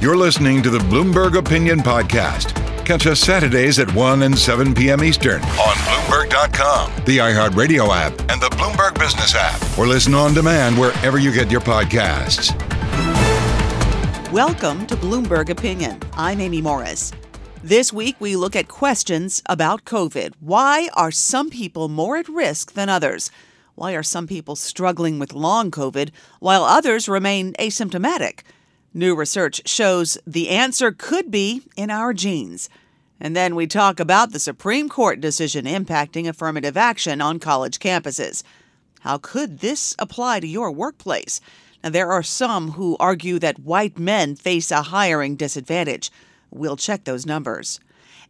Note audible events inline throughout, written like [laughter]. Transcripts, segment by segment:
You're listening to the Bloomberg Opinion Podcast. Catch us Saturdays at 1 and 7 p.m. Eastern on Bloomberg.com, the iHeartRadio app, and the Bloomberg Business app, or listen on demand wherever you get your podcasts. Welcome to Bloomberg Opinion. I'm Amy Morris. This week, we look at questions about COVID. Why are some people more at risk than others? Why are some people struggling with long COVID while others remain asymptomatic? New research shows the answer could be in our genes. And then we talk about the Supreme Court decision impacting affirmative action on college campuses. How could this apply to your workplace? Now, there are some who argue that white men face a hiring disadvantage. We'll check those numbers.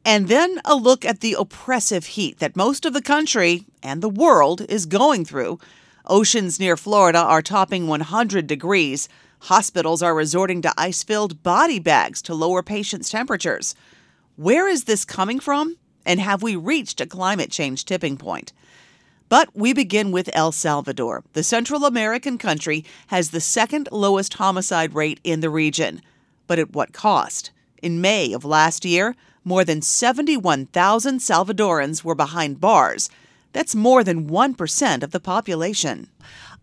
And then a look at the oppressive heat that most of the country and the world is going through. Oceans near Florida are topping 100 degrees. Hospitals are resorting to ice filled body bags to lower patients' temperatures. Where is this coming from? And have we reached a climate change tipping point? But we begin with El Salvador. The Central American country has the second lowest homicide rate in the region. But at what cost? In May of last year, more than 71,000 Salvadorans were behind bars. That's more than 1% of the population.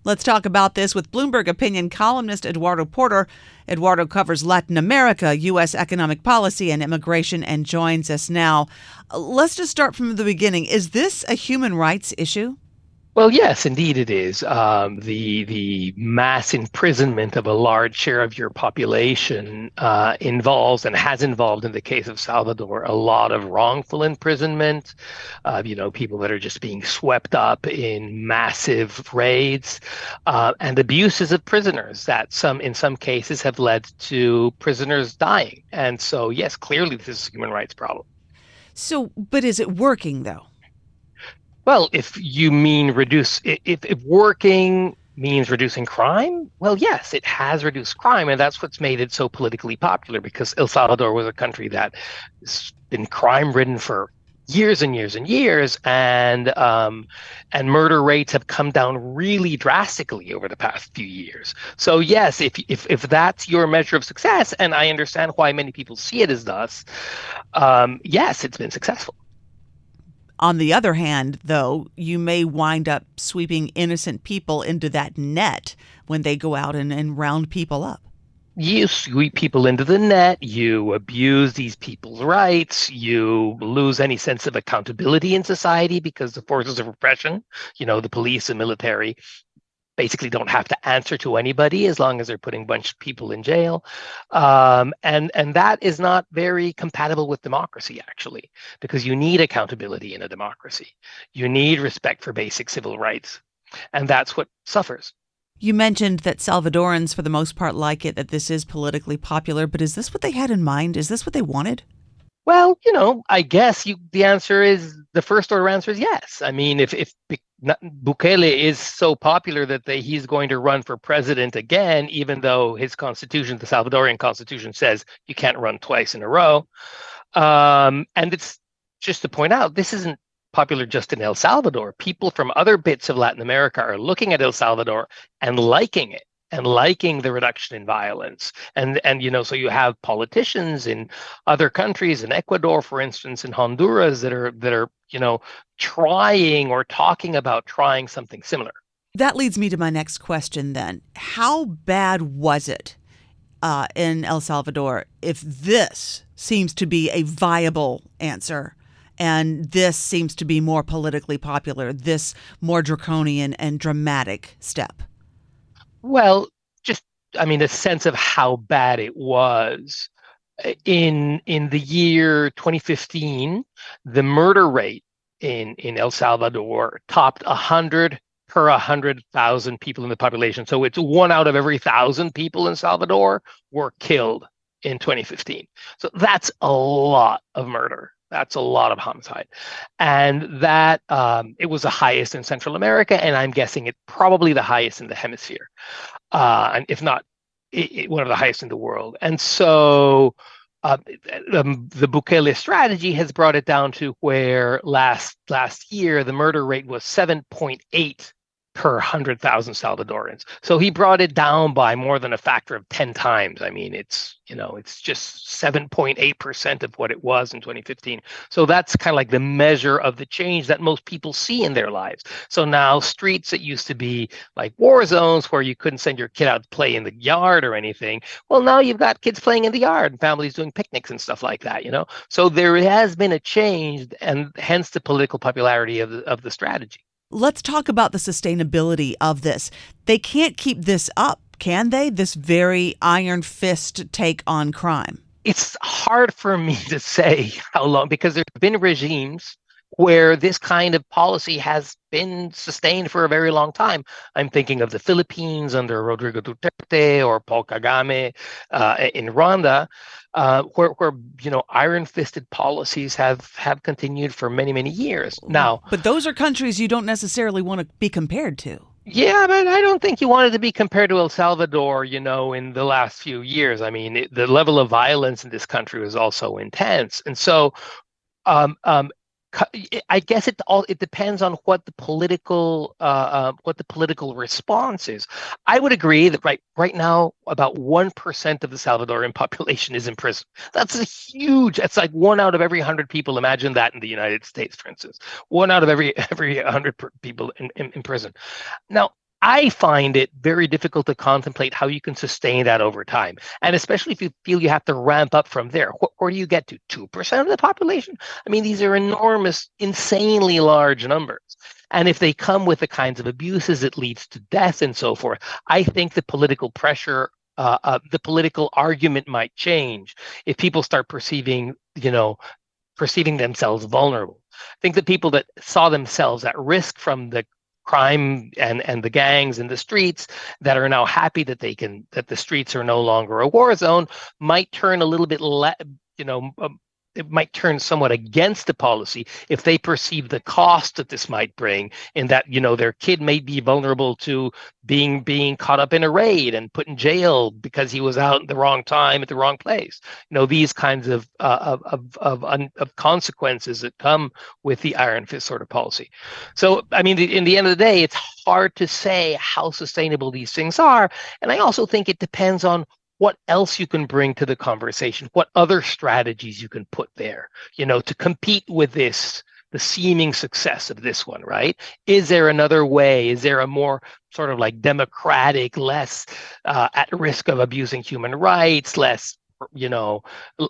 Let's talk about this with Bloomberg opinion columnist Eduardo Porter. Eduardo covers Latin America, U.S. economic policy, and immigration and joins us now. Let's just start from the beginning. Is this a human rights issue? Well, yes, indeed it is. Um, the the mass imprisonment of a large share of your population uh, involves and has involved, in the case of Salvador, a lot of wrongful imprisonment. Uh, you know, people that are just being swept up in massive raids uh, and abuses of prisoners that some, in some cases, have led to prisoners dying. And so, yes, clearly this is a human rights problem. So, but is it working though? Well, if you mean reduce, if, if working means reducing crime, well, yes, it has reduced crime, and that's what's made it so politically popular. Because El Salvador was a country that's been crime-ridden for years and years and years, and um, and murder rates have come down really drastically over the past few years. So yes, if if if that's your measure of success, and I understand why many people see it as thus, um, yes, it's been successful. On the other hand, though, you may wind up sweeping innocent people into that net when they go out and, and round people up. You sweep people into the net, you abuse these people's rights, you lose any sense of accountability in society because the forces of repression, you know, the police and military, basically don't have to answer to anybody as long as they're putting a bunch of people in jail. Um, and, and that is not very compatible with democracy, actually, because you need accountability in a democracy. You need respect for basic civil rights. And that's what suffers. You mentioned that Salvadorans, for the most part, like it, that this is politically popular, but is this what they had in mind? Is this what they wanted? Well, you know, I guess you, the answer is the first order answer is yes. I mean, if if Bukele is so popular that they, he's going to run for president again, even though his constitution, the Salvadorian constitution, says you can't run twice in a row. Um, and it's just to point out, this isn't popular just in El Salvador. People from other bits of Latin America are looking at El Salvador and liking it and liking the reduction in violence. And and you know so you have politicians in other countries in ecuador for instance in honduras that are that are you know trying or talking about trying something similar. That leads me to my next question then. How bad was it uh, in el salvador if this seems to be a viable answer and this seems to be more politically popular this more draconian and dramatic step well, just I mean, a sense of how bad it was. In in the year 2015, the murder rate in in El Salvador topped 100 per 100,000 people in the population. So it's one out of every thousand people in Salvador were killed in 2015. So that's a lot of murder. That's a lot of homicide. And that um, it was the highest in Central America, and I'm guessing it probably the highest in the hemisphere, uh, and if not it, it, one of the highest in the world. And so uh, um, the Bukele strategy has brought it down to where last last year the murder rate was 7.8 per 100,000 Salvadorans. So he brought it down by more than a factor of 10 times. I mean, it's, you know, it's just 7.8% of what it was in 2015. So that's kind of like the measure of the change that most people see in their lives. So now streets that used to be like war zones where you couldn't send your kid out to play in the yard or anything, well, now you've got kids playing in the yard and families doing picnics and stuff like that, you know? So there has been a change and hence the political popularity of the, of the strategy. Let's talk about the sustainability of this. They can't keep this up, can they? This very iron fist take on crime. It's hard for me to say how long because there have been regimes where this kind of policy has been sustained for a very long time. I'm thinking of the Philippines under Rodrigo Duterte or Paul Kagame uh, in Rwanda, uh, where, where you know iron-fisted policies have have continued for many many years now. But those are countries you don't necessarily want to be compared to. Yeah, but I don't think you wanted to be compared to El Salvador, you know, in the last few years. I mean, it, the level of violence in this country was also intense. And so um, um, I guess it all it depends on what the political uh, uh, what the political response is. I would agree that right right now about one percent of the Salvadoran [laughs] population is in prison. That's a huge. That's like one out of every hundred people. Imagine that in the United States, for instance, one out of every [laughs] every hundred people in, in, in prison. Now I find it very difficult to contemplate how you can sustain that over time. And especially if you feel you have to ramp up from there. Where, where do you get to? 2% of the population? I mean, these are enormous, insanely large numbers. And if they come with the kinds of abuses it leads to death and so forth, I think the political pressure, uh, uh, the political argument might change if people start perceiving, you know, perceiving themselves vulnerable. I think the people that saw themselves at risk from the crime and and the gangs in the streets that are now happy that they can that the streets are no longer a war zone might turn a little bit le- you know it might turn somewhat against the policy if they perceive the cost that this might bring and that you know their kid may be vulnerable to being being caught up in a raid and put in jail because he was out at the wrong time at the wrong place. You know these kinds of uh, of of of, of consequences that come with the iron fist sort of policy. So i mean in the end of the day it's hard to say how sustainable these things are. And i also think it depends on what else you can bring to the conversation, what other strategies you can put there, you know, to compete with this, the seeming success of this one, right? Is there another way? Is there a more sort of like democratic, less uh, at risk of abusing human rights, less you know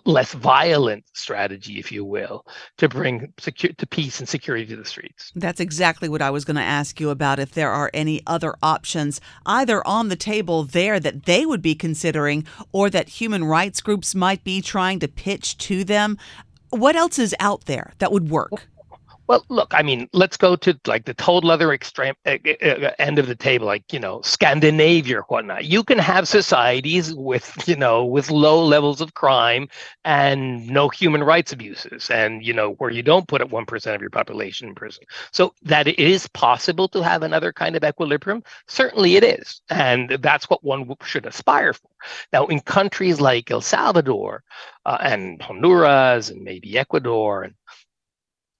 less violent strategy if you will to bring secure to peace and security to the streets. That's exactly what i was going to ask you about if there are any other options either on the table there that they would be considering or that human rights groups might be trying to pitch to them. What else is out there that would work well, look, I mean, let's go to like the total other extreme uh, uh, end of the table, like you know, Scandinavia or whatnot. You can have societies with you know with low levels of crime and no human rights abuses, and you know where you don't put at one percent of your population in prison. So that it is possible to have another kind of equilibrium. Certainly, it is, and that's what one should aspire for. Now, in countries like El Salvador uh, and Honduras and maybe Ecuador and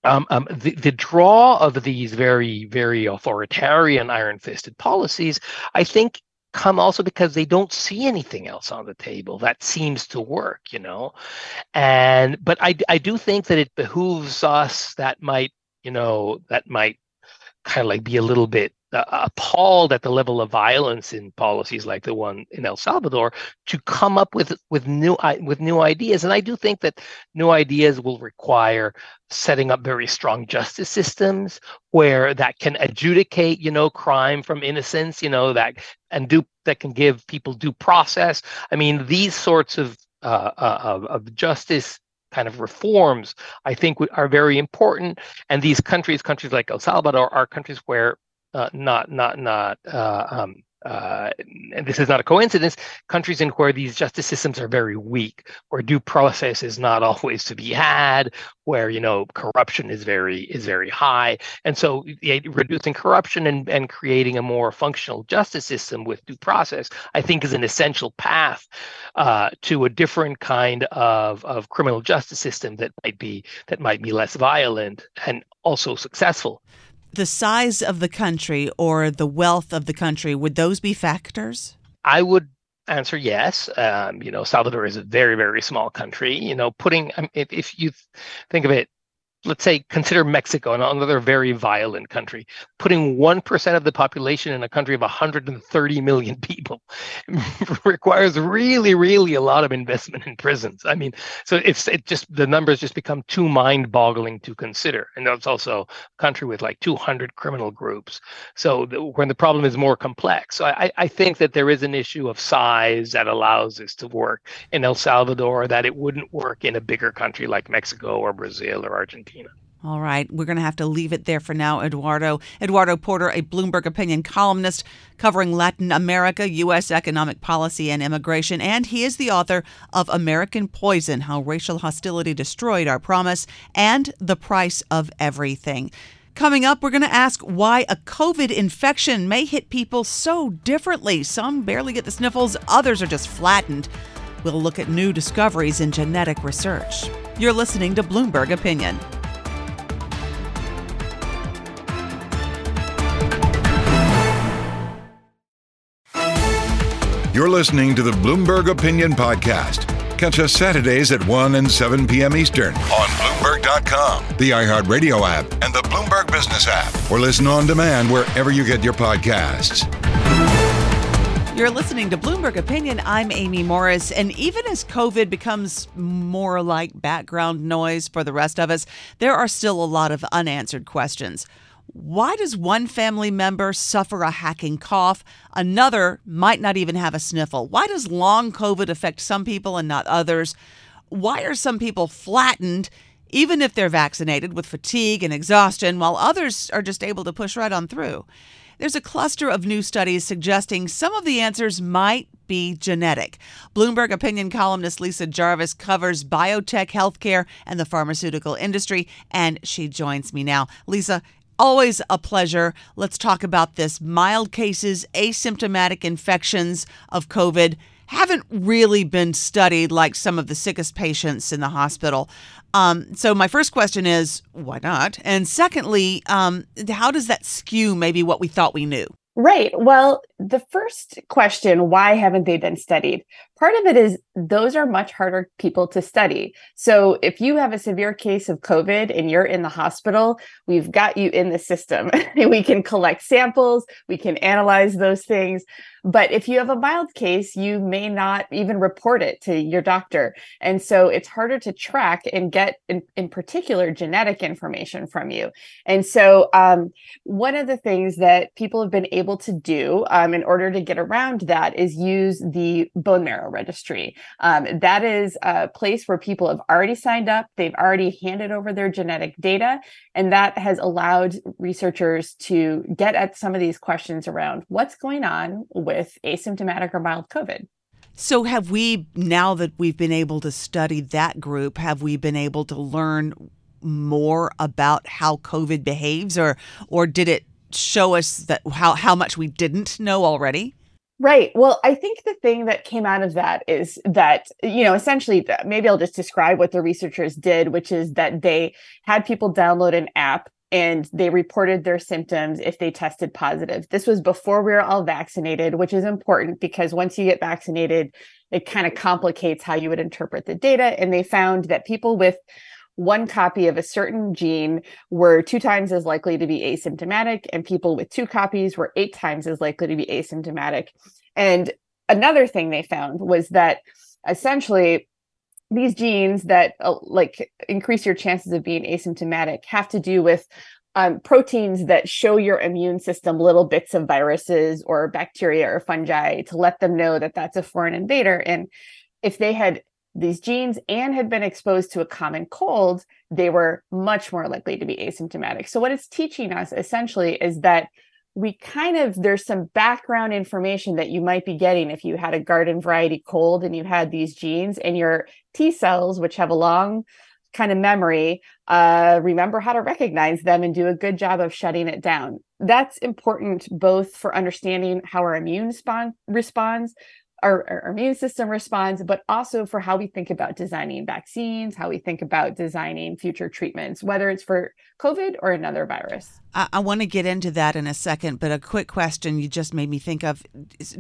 um, um, the, the draw of these very, very authoritarian iron fisted policies, I think, come also because they don't see anything else on the table that seems to work, you know. And but I, I do think that it behooves us that might, you know, that might kind of like be a little bit appalled at the level of violence in policies like the one in El Salvador to come up with with new with new ideas. And I do think that new ideas will require setting up very strong justice systems where that can adjudicate you know crime from innocence you know that and do that can give people due process. I mean these sorts of uh, uh, of, of justice kind of reforms I think are very important. And these countries countries like El Salvador are countries where uh, not not not uh, um, uh, and this is not a coincidence, countries in where these justice systems are very weak, where due process is not [laughs] always to be had, where you know corruption is very is very high, and so reducing corruption and, and creating a more functional justice system with due process, I think, is an essential path uh, to a different kind of of criminal justice system that might be that might be less violent and also successful. The size of the country or the wealth of the country, would those be factors? I would answer yes. Um, you know, Salvador is a very, very small country. You know, putting, if, if you think of it let's say consider Mexico, another very violent country, putting 1% of the population in a country of 130 million people [laughs] requires really, really a lot of investment in prisons. I mean, so it's it just the numbers just become too mind-boggling to consider. And that's also a country with like 200 criminal groups. So the, when the problem is more complex. So I, I think that there is an issue of size that allows this to work in El Salvador that it wouldn't work in a bigger country like Mexico or Brazil or Argentina. Argentina. All right, we're going to have to leave it there for now, Eduardo. Eduardo Porter, a Bloomberg opinion columnist covering Latin America, U.S. economic policy, and immigration. And he is the author of American Poison How Racial Hostility Destroyed Our Promise and The Price of Everything. Coming up, we're going to ask why a COVID infection may hit people so differently. Some barely get the sniffles, others are just flattened. We'll look at new discoveries in genetic research. You're listening to Bloomberg Opinion. You're listening to the Bloomberg Opinion Podcast. Catch us Saturdays at 1 and 7 p.m. Eastern on Bloomberg.com, the iHeartRadio app, and the Bloomberg Business app, or listen on demand wherever you get your podcasts. You're listening to Bloomberg Opinion. I'm Amy Morris. And even as COVID becomes more like background noise for the rest of us, there are still a lot of unanswered questions. Why does one family member suffer a hacking cough? Another might not even have a sniffle. Why does long COVID affect some people and not others? Why are some people flattened even if they're vaccinated with fatigue and exhaustion, while others are just able to push right on through? There's a cluster of new studies suggesting some of the answers might be genetic. Bloomberg opinion columnist Lisa Jarvis covers biotech, healthcare, and the pharmaceutical industry, and she joins me now. Lisa, always a pleasure. Let's talk about this. Mild cases, asymptomatic infections of COVID haven't really been studied like some of the sickest patients in the hospital. Um, so my first question is, why not? And secondly, um, how does that skew maybe what we thought we knew? Right. Well, the first question, why haven't they been studied? Part of it is those are much harder people to study. So if you have a severe case of COVID and you're in the hospital, we've got you in the system. [laughs] we can collect samples, we can analyze those things. But if you have a mild case, you may not even report it to your doctor. And so it's harder to track and get, in, in particular, genetic information from you. And so um, one of the things that people have been able to do um, in order to get around that is use the bone marrow registry. Um, that is a place where people have already signed up, they've already handed over their genetic data, and that has allowed researchers to get at some of these questions around what's going on with asymptomatic or mild COVID. So, have we, now that we've been able to study that group, have we been able to learn more about how COVID behaves, or or did it show us that how how much we didn't know already? Right. Well, I think the thing that came out of that is that, you know, essentially, maybe I'll just describe what the researchers did, which is that they had people download an app and they reported their symptoms if they tested positive. This was before we were all vaccinated, which is important because once you get vaccinated, it kind of complicates how you would interpret the data. And they found that people with one copy of a certain gene were two times as likely to be asymptomatic, and people with two copies were eight times as likely to be asymptomatic. And another thing they found was that essentially these genes that uh, like increase your chances of being asymptomatic have to do with um, proteins that show your immune system little bits of viruses or bacteria or fungi to let them know that that's a foreign invader. And if they had these genes and had been exposed to a common cold, they were much more likely to be asymptomatic. So, what it's teaching us essentially is that we kind of there's some background information that you might be getting if you had a garden variety cold and you had these genes and your T cells, which have a long kind of memory, uh, remember how to recognize them and do a good job of shutting it down. That's important both for understanding how our immune spawn, responds, our, our, immune system responds, but also for how we think about designing vaccines, how we think about designing future treatments, whether it's for COVID or another virus. I, I want to get into that in a second, but a quick question you just made me think of.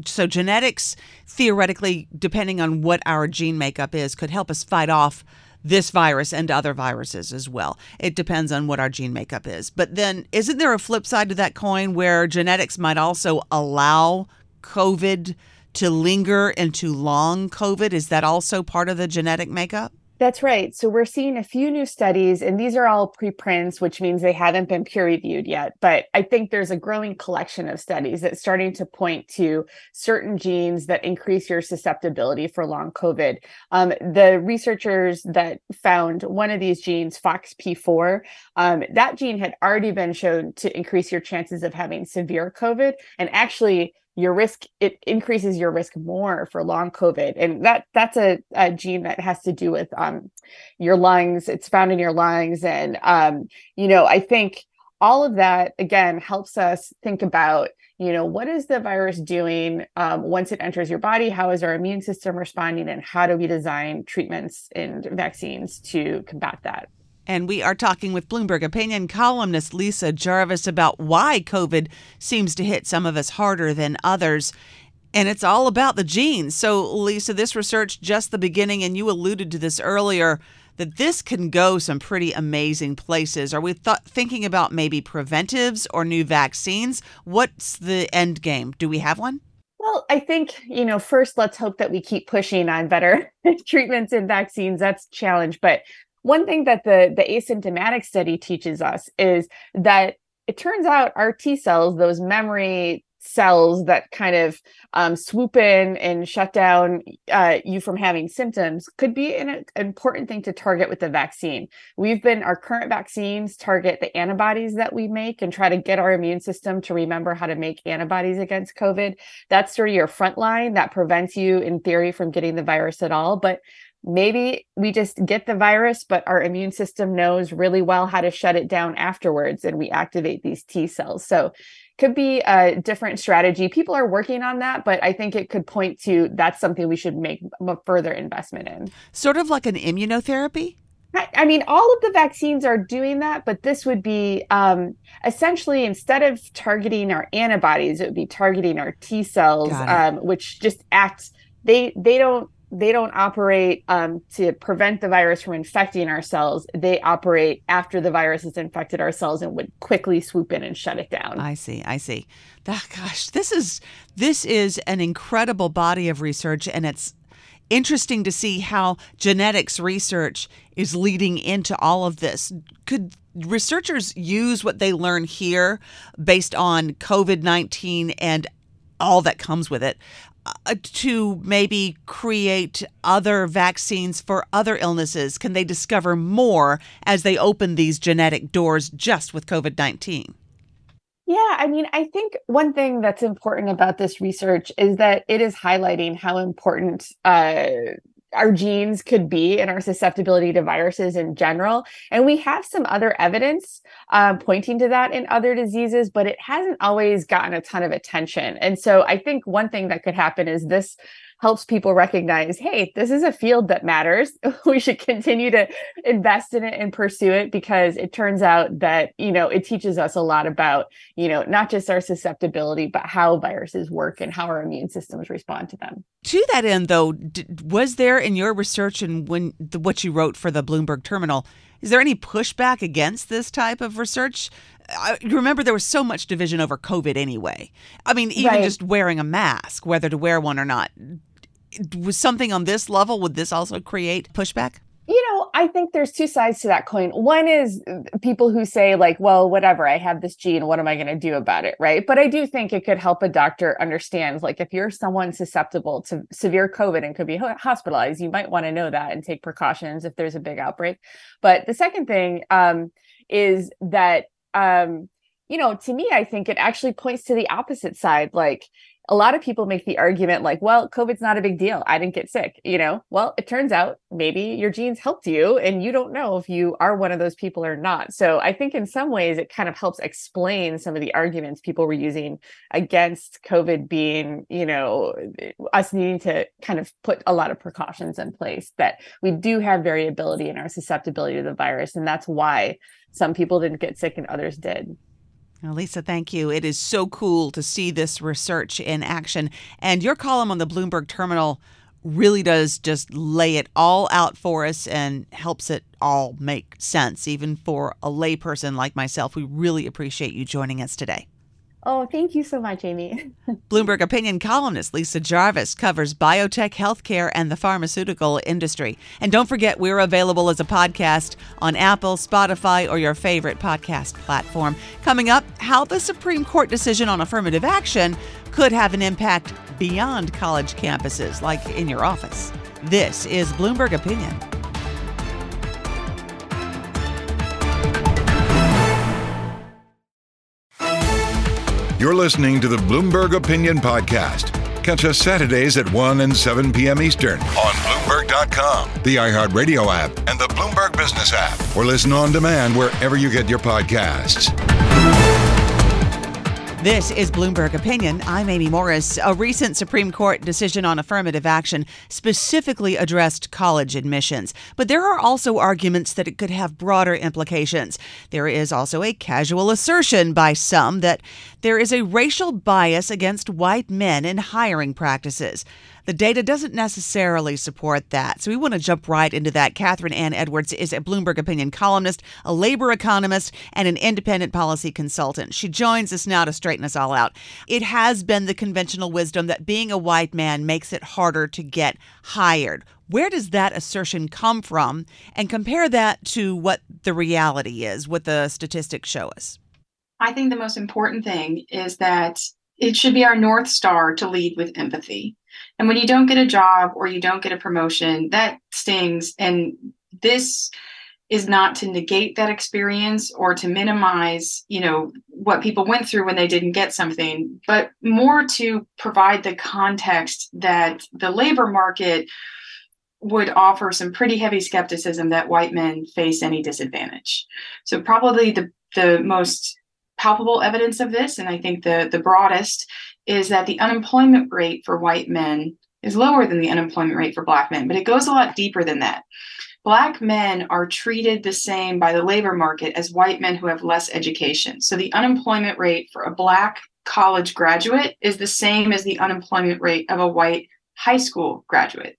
So, genetics, theoretically, depending on what our gene makeup is, could help us fight off this virus and other viruses as well. It depends on what our gene makeup is. But then, isn't there a flip side to that coin where genetics might also allow COVID? To linger into long COVID? Is that also part of the genetic makeup? That's right. So we're seeing a few new studies, and these are all preprints, which means they haven't been peer reviewed yet. But I think there's a growing collection of studies that's starting to point to certain genes that increase your susceptibility for long COVID. Um, the researchers that found one of these genes, FOXP4, um, that gene had already been shown to increase your chances of having severe COVID. And actually, your risk it increases your risk more for long covid. And that that's a, a gene that has to do with um, your lungs. It's found in your lungs. And um, you know i think all of that again helps us think about you know what is the virus doing um, once it enters your body? How is our immune system responding? And how do we design treatments and vaccines to combat that and we are talking with Bloomberg opinion columnist Lisa Jarvis about why COVID seems to hit some of us harder than others. And it's all about the genes. So, Lisa, this research just the beginning, and you alluded to this earlier that this can go some pretty amazing places. Are we th- thinking about maybe preventives or new vaccines? What's the end game? Do we have one? Well, I think, you know, first let's hope that we keep pushing on better [laughs] treatments and vaccines. That's a challenge. But one thing that the the asymptomatic study teaches us is that it turns out our T cells, those memory cells that kind of um, swoop in and shut down uh, you from having symptoms, could be an, an, important thing to target with the vaccine. We've been, our current vaccines target the antibodies that we make and try to get our immune system to remember how to make antibodies against COVID. That's sort of your front line that prevents you, in theory, from getting the virus at all. But maybe we just get the virus, but our immune system knows really well how to shut it down afterwards and we activate these T cells. So could be a different strategy. People are working on that, but I think it could point to that's something we should make a further investment in. Sort of like an immunotherapy? I mean, all of the vaccines are doing that, but this would be um, essentially instead of targeting our antibodies, it would be targeting our T cells, um, which just act. They they don't they don't operate um, to prevent the virus from infecting our cells. They operate after the virus has infected our cells and would quickly swoop in and shut it down. I see. I see. Ah, gosh, this is this is an incredible body of research, and it's interesting to see how genetics research is leading into all of this. Could researchers use what they learn here based on COVID 19 and all that comes with it to maybe create other vaccines for other illnesses? Can they discover more as they open these genetic doors just with COVID 19? Yeah, I mean, I think one thing that's important about this research is that it is highlighting how important uh, our genes could be and our susceptibility to viruses in general. And we have some other evidence uh, pointing to that in other diseases, but it hasn't always gotten a ton of attention. And so I think one thing that could happen is this helps people recognize hey this is a field that matters. [laughs] We should continue to invest in it and pursue it because it turns out that you know it teaches us a lot about you know not just our susceptibility but how viruses work and how our immune systems respond to them. To that end though was there in your research and when the, what you wrote for the bloomberg terminal is there any pushback against this type of research I, remember there was so much division over COVID anyway. I mean, even right. just wearing a mask, whether to wear one or not was something on this level would this also create pushback you know i think there's two sides to that coin. One is uh, people who say like well whatever i have this gene what am i going to do about it? Right? But i do think it could help a doctor understand like if you're someone susceptible to severe covid and could be hospitalized you might want to know that and take precautions if there's a big outbreak. But the second thing um, is that um, you know to me i think it actually points to the opposite side. Like a lot of people make the argument like, well, COVID's not a big deal. I didn't get sick, you know? Well, it turns out maybe your genes helped you and you don't know if you are one of those people or not. So I think in some ways it kind of helps explain some of the arguments people were using against COVID being, you know, us needing to kind of put a lot of precautions in place that we do have variability in our susceptibility to the virus. And that's why some people didn't get sick and others did. Lisa, thank you. It is so cool to see this research in action. And your column on the Bloomberg Terminal really does just lay it all out for us and helps it all make sense, even for a layperson like myself. We really appreciate you joining us today. Oh, thank you so much, Amy. [laughs] Bloomberg opinion columnist Lisa Jarvis covers biotech, healthcare, and the pharmaceutical industry. And don't forget, we're available as a podcast on Apple, Spotify, or your favorite podcast platform. Coming up, how the Supreme Court decision on affirmative action could have an impact beyond college campuses, like in your office. This is Bloomberg Opinion. You're listening to the Bloomberg Opinion Podcast. Catch us Saturdays at 1 and 7 p.m. Eastern on Bloomberg.com, the iHeartRadio app, and the Bloomberg Business app, or listen on demand wherever you get your podcasts. This is Bloomberg Opinion. I'm Amy Morris. A recent Supreme Court decision on affirmative action specifically addressed college admissions, but there are also arguments that it could have broader implications. There is also a casual assertion by some that there is a racial bias against white men in hiring practices. The data doesn't necessarily support that. So we want to jump right into that. Kathryn Anne Edwards is a Bloomberg opinion columnist, a labor economist, and an independent policy consultant. She joins us now to straighten us all out. It has been the conventional wisdom that being a white man makes it harder to get hired. Where does that assertion come from? And compare that to what the reality is, what the statistics show us. I think the most important thing is that it should be our North Star to lead with empathy. And when you don't get a job or you don't get a promotion, that stings. And this is not to negate that experience or to minimize, you know, what people went through when they didn't get something, but more to provide the context that the labor market would offer some pretty heavy skepticism that white men face any disadvantage. So probably the the most palpable evidence of this, and I think the the broadest is that the unemployment rate for white men is lower than the unemployment rate for black men, but it goes a lot deeper than that. Black men are treated the same by the labor market as white men who have less education. So the unemployment rate for a black college graduate is the same as the unemployment rate of a white high school graduate.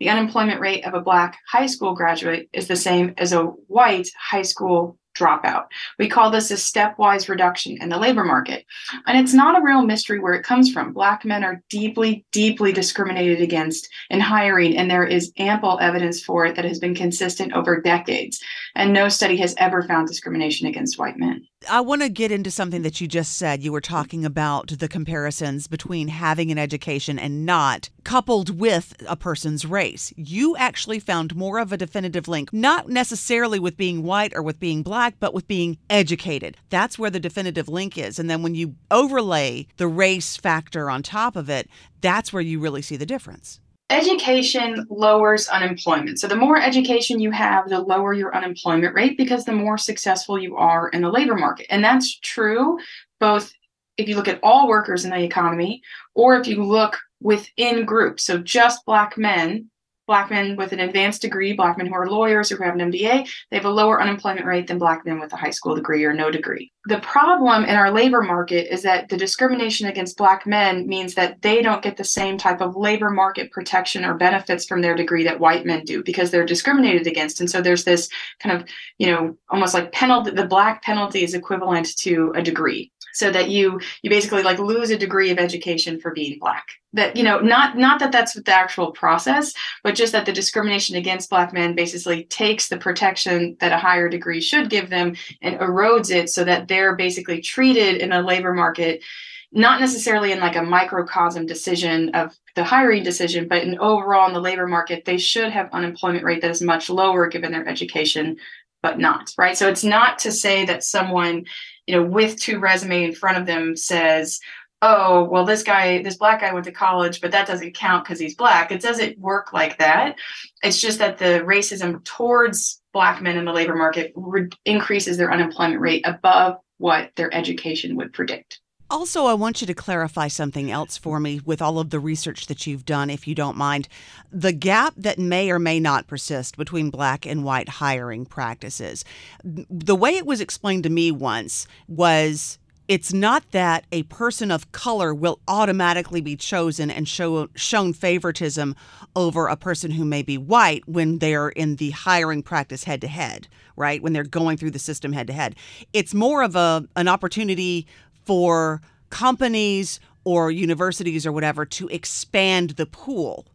The unemployment rate of a black high school graduate is the same as a white high school dropout. We call this a stepwise reduction in the labor market. And it's not a real mystery where it comes from. Black men are deeply, deeply discriminated against in hiring, and there is ample evidence for it that has been consistent over decades. And no study has ever found discrimination against white men. I want to get into something that you just said. You were talking about the comparisons between having an education and not, coupled with a person's race. You actually found more of a definitive link, not necessarily with being white or with being black, but with being educated. That's where the definitive link is. And then when you overlay the race factor on top of it, that's where you really see the difference education lowers unemployment. So the more education you have, the lower your unemployment rate because the more successful you are in the labor market. And that's true both if you look at all workers in the economy or if you look within groups. So just black men black men with an advanced degree, black men who are lawyers or who have an MBA, they have a lower unemployment rate than black men with a high school degree or no degree. The problem in our labor market is that the discrimination against black men means that they don't get the same type of labor market protection or benefits from their degree that white men do because they're discriminated against. And so there's this kind of, you know, almost like penalty, the black penalty is equivalent to a degree so that you you basically like lose a degree of education for being black. That you know not not that that's the actual process but just that the discrimination against black men basically takes the protection that a higher degree should give them and erodes it so that they're basically treated in a labor market not necessarily in like a microcosm decision of the hiring decision but in overall in the labor market they should have unemployment rate that is much lower given their education but not right so it's not to say that someone you know with two resume in front of them says oh, well, this guy, this black guy went to college, but that doesn't count because he's black. It doesn't work like that. It's just that the racism towards black men in the labor market re- increases their unemployment rate above what their education would predict. Also, I want you to clarify something else for me with all of the research that you've done, if you don't mind. The gap that may or may not persist between black and white hiring practices. The way it was explained to me once was it's not that a person of color will automatically be chosen and show, shown favoritism over a person who may be white when they're in the hiring practice head to head, right? When they're going through the system head to head. It's more of a an opportunity for companies or universities or whatever to expand the pool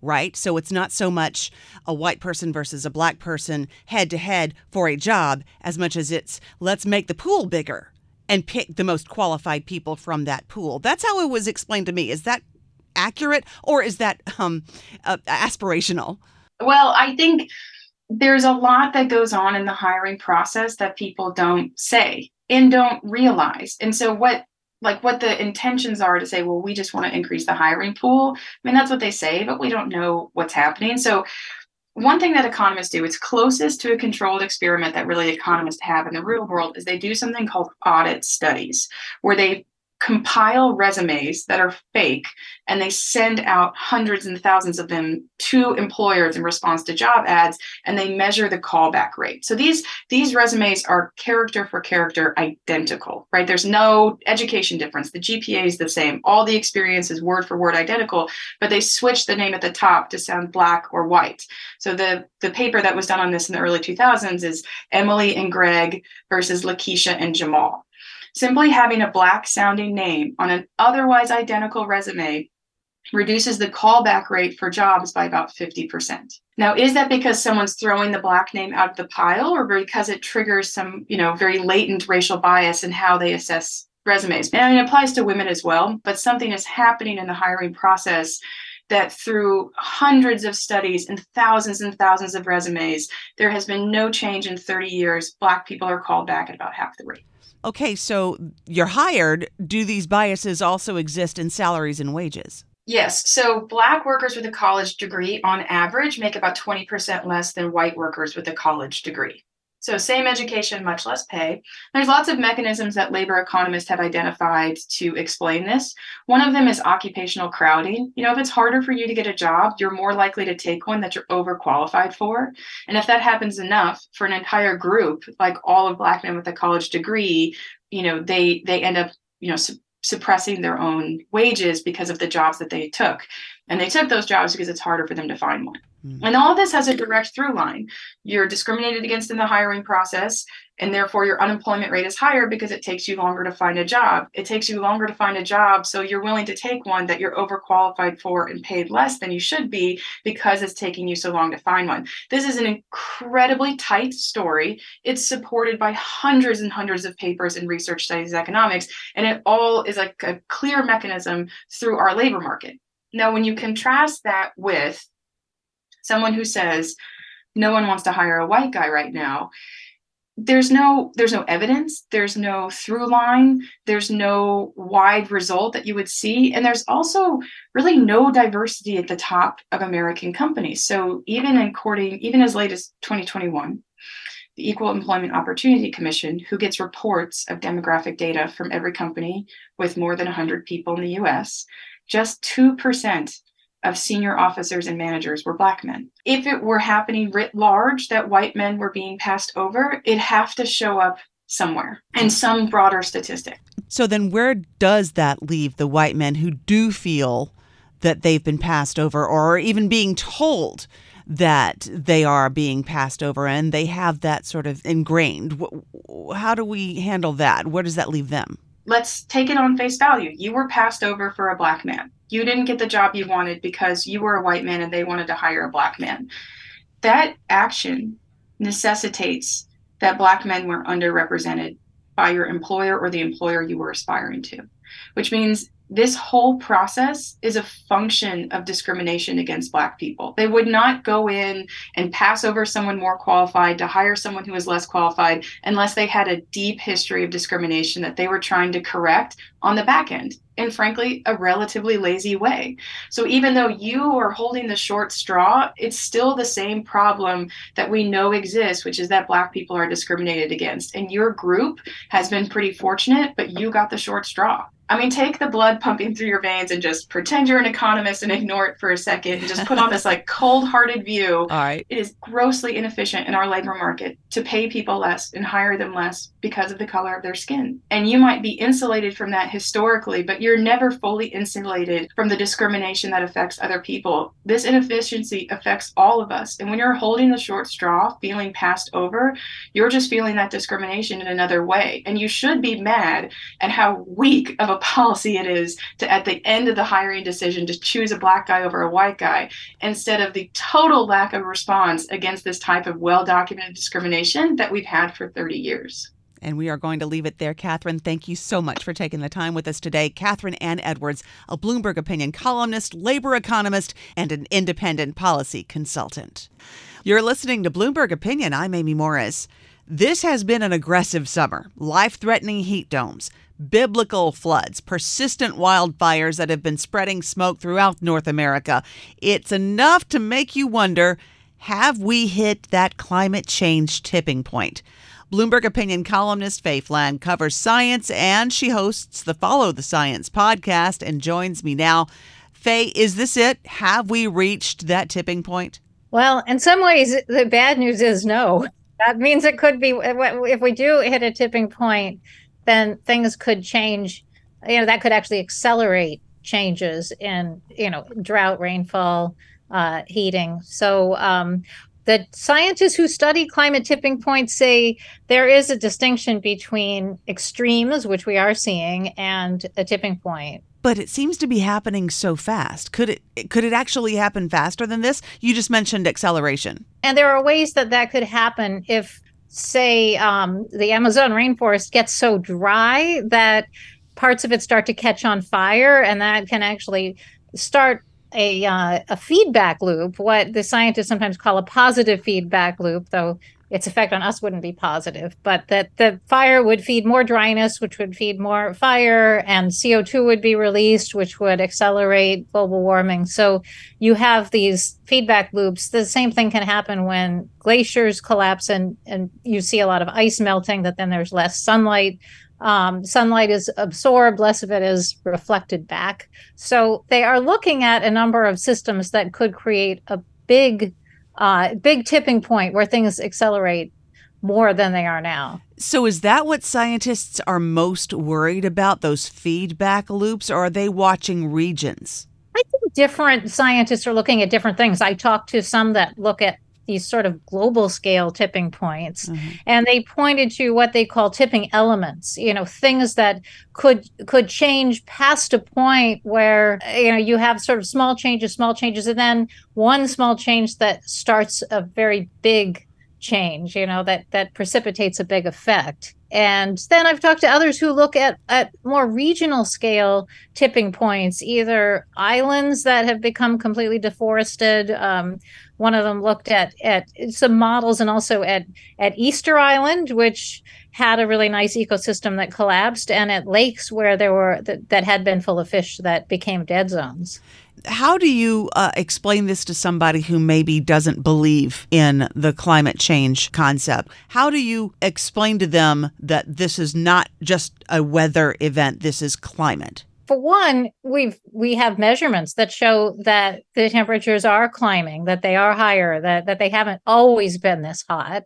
right? So it's not so much a white person versus a black person head to head for a job as much as it's let's make the pool bigger and pick the most qualified people from that pool. That's how it was explained to me. Is that accurate or is that um, uh, aspirational? Well, I think there's a lot that goes on in the hiring process that people don't say and don't realize. And so what like what the intentions are to say, well, we just want to increase the hiring pool. I mean, that's what they say, but we don't know what's happening. So one thing that economists do, it's closest to a controlled experiment that really economists have in the real world, is they do something called audit studies, where they compile resumes that are fake and they send out hundreds and thousands of them to employers in response to job ads and they measure the callback rate. So these these resumes are character for character identical right? There's no education difference. The gpa is the same. All the experience is word for word identical but they switch the name at the top to sound black or white. So the the paper that was done on this in the early 2000s is emily and greg versus lakeisha and jamal Simply having a black sounding name on an otherwise identical resume reduces the callback rate for jobs by about 50%. Now, is that because someone's throwing the black name out of the pile or because it triggers some, you know, very latent racial bias in how they assess resumes? And it applies to women as well, but something is happening in the hiring process that through hundreds of studies and thousands and thousands of resumes, there has been no change in 30 years. Black people are called back at about half the rate. Okay, so you're hired. Do these biases also exist in salaries and wages? Yes. So Black workers with a college degree on average make about 20% less than white workers with a college degree. So, same education, much less pay. There's lots of mechanisms that labor economists have identified to explain this. One of them is occupational crowding. You know, if it's harder for you to get a job, you're more likely to take one that you're overqualified for. And if that happens enough for an entire group, like all of Black men with a college degree, you know, they they end up, you know, su- suppressing their own wages because of the jobs that they took. And they took those jobs because it's harder for them to find one. Mm-hmm. And all this has a direct through line. You're discriminated against in the hiring process, and therefore your unemployment rate is higher because it takes you longer to find a job. It takes you longer to find a job, so you're willing to take one that you're overqualified for and paid less than you should be because it's taking you so long to find one. This is an incredibly tight story. It's supported by hundreds and hundreds of papers in research studies and economics, and it all is like a clear mechanism through our labor market. Now, when you contrast that with someone who says, no one wants to hire a white guy right now, there's no there's no evidence there's no through line there's no wide result that you would see and there's also really no diversity at the top of american companies. So even according even as late as 2021 the equal employment opportunity commission who gets reports of demographic data from every company with more than 100 people in the us just 2% of senior officers and managers were black men. If it were happening writ large that white men were being passed over, it'd have to show up somewhere in some broader statistic. So then where does that leave the white men who do feel that they've been passed over or are even being told that they are being passed over and they have that sort of ingrained? How do we handle that? Where does that leave them? Let's take it on face value. You were passed over for a black man. You didn't get the job you wanted because you were a white man and they wanted to hire a black man. That action necessitates that black men were underrepresented by your employer or the employer you were aspiring to, which means this whole process is a function of discrimination against Black people. They would not go in and pass over someone more qualified to hire someone who is less qualified unless they had a deep history of discrimination that they were trying to correct on the back end in frankly a relatively lazy way. So even though you are holding the short straw, it's still the same problem that we know exists, which is that black people are discriminated against. And your group has been pretty fortunate, but you got the short straw. I mean, take the blood pumping through your veins and just pretend you're an economist and ignore it for a second and just put on this like cold hearted view. [laughs] All right. It is grossly inefficient in our labor market to pay people less and hire them less because of the color of their skin. And you might be insulated from that historically, but you're never fully insulated from the discrimination that affects other people. This inefficiency affects all of us. And when you're holding the short straw, feeling passed over, you're just feeling that discrimination in another way. And you should be mad at how weak of a [laughs] policy it is to at the end of the hiring decision to choose a black guy over a white guy instead of the total lack of response against this type of well documented discrimination that we've had for 30 years. And we are going to leave it there. Kathryn, thank you so much for taking the time with us today. Kathryn Anne Edwards, a Bloomberg opinion columnist, labor economist, and an independent policy consultant. You're listening to Bloomberg Opinion. I'm Amy Morris. This has been an aggressive summer, life threatening heat domes, biblical floods, persistent wildfires that have been spreading smoke throughout North America. It's enough to make you wonder have we hit that climate change tipping point? Bloomberg opinion columnist Faye Flam covers science and she hosts the Follow the Science podcast and joins me now. Faye, is this it? Have we reached that tipping point? Well, in some ways, the bad news is no. That means it could be if we do hit a tipping point, then things could change. You know, that could actually accelerate changes in, you know, drought, rainfall, uh, heating. So, um, the scientists who study climate tipping points say there is a distinction between extremes, which we are seeing, and a tipping point. But it seems to be happening so fast. Could it could it actually happen faster than this? You just mentioned acceleration. And there are ways that that could happen if say um, the Amazon rainforest gets so dry that parts of it start to catch on fire, and that can actually start a uh, a feedback loop, what the scientists sometimes call a positive feedback loop, though its effect on us wouldn't be positive, but that the fire would feed more dryness, which would feed more fire, and CO2 would be released, which would accelerate global warming. So you have these feedback loops. The same thing can happen when glaciers collapse and, and you see a lot of ice melting, that then there's less sunlight. Um, sunlight is absorbed, less of it is reflected back. So they are looking at a number of systems that could create a big uh, big tipping point where things accelerate more than they are now. So, is that what scientists are most worried about, those feedback loops, or are they watching regions? I think different scientists are looking at different things. I talked to some that look at these sort of global scale tipping points mm-hmm. and they pointed to what they call tipping elements you know things that could could change past a point where you know you have sort of small changes small changes and then one small change that starts a very big change you know that that precipitates a big effect and then I've talked to others who look at, at more regional scale tipping points, either islands that have become completely deforested, um, one of them looked at at some models and also at at Easter Island, which had a really nice ecosystem that collapsed, and at lakes where there were that, that had been full of fish that became dead zones. How do you uh, explain this to somebody who maybe doesn't believe in the climate change concept? How do you explain to them that this is not just a weather event, this is climate? for one, we've we have measurements that show that the temperatures are climbing, that they are higher, that that they haven't always been this hot.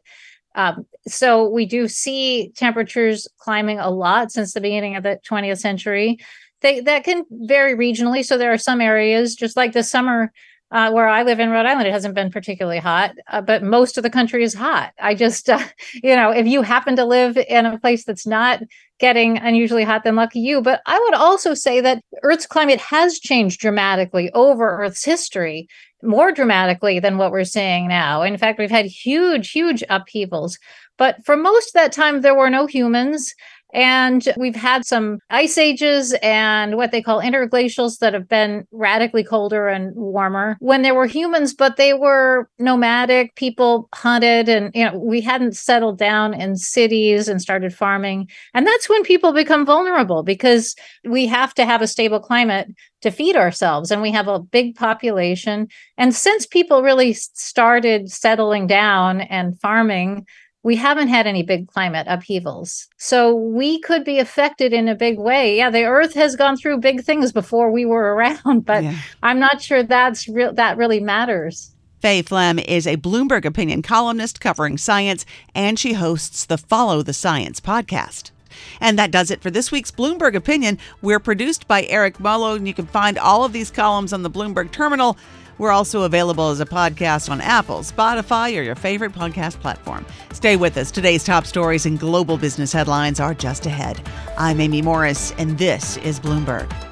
Um, so we do see temperatures climbing a lot since the beginning of the 20th century. They, that can vary regionally. So there are some areas, just like this summer, uh, where I live in Rhode Island, it hasn't been particularly hot, uh, but most of the country is hot. I just, [laughs] uh, you know, if you happen to live in a place that's not getting unusually hot, then lucky you. But I would also say that Earth's climate has changed dramatically over Earth's history, more dramatically than what we're seeing now. In fact, we've had huge, huge upheavals. But for most of that time, there were no humans And we've had some ice ages and what they call interglacials that have been radically colder and warmer when there were humans, but they were nomadic. People hunted and, you know, we hadn't settled down in cities and started farming. And that's when people become vulnerable because we have to have a stable climate to feed ourselves and we have a big population. And since people really started settling down and farming, we haven't had any big climate upheavals. So we could be affected in a big way. Yeah, the earth has gone through big things before we were [laughs] around, but yeah. I'm not sure that's real that really matters. Faye Flam is a Bloomberg opinion columnist covering science, and she hosts the Follow the Science podcast. And that does it for this week's Bloomberg Opinion. We're produced by Eric Mullo, and you can find all of these columns on the Bloomberg Terminal. We're also available as a podcast on Apple, Spotify, or your favorite podcast platform. Stay with us. Today's top stories and global business headlines are just ahead. I'm Amy Morris, and this is Bloomberg.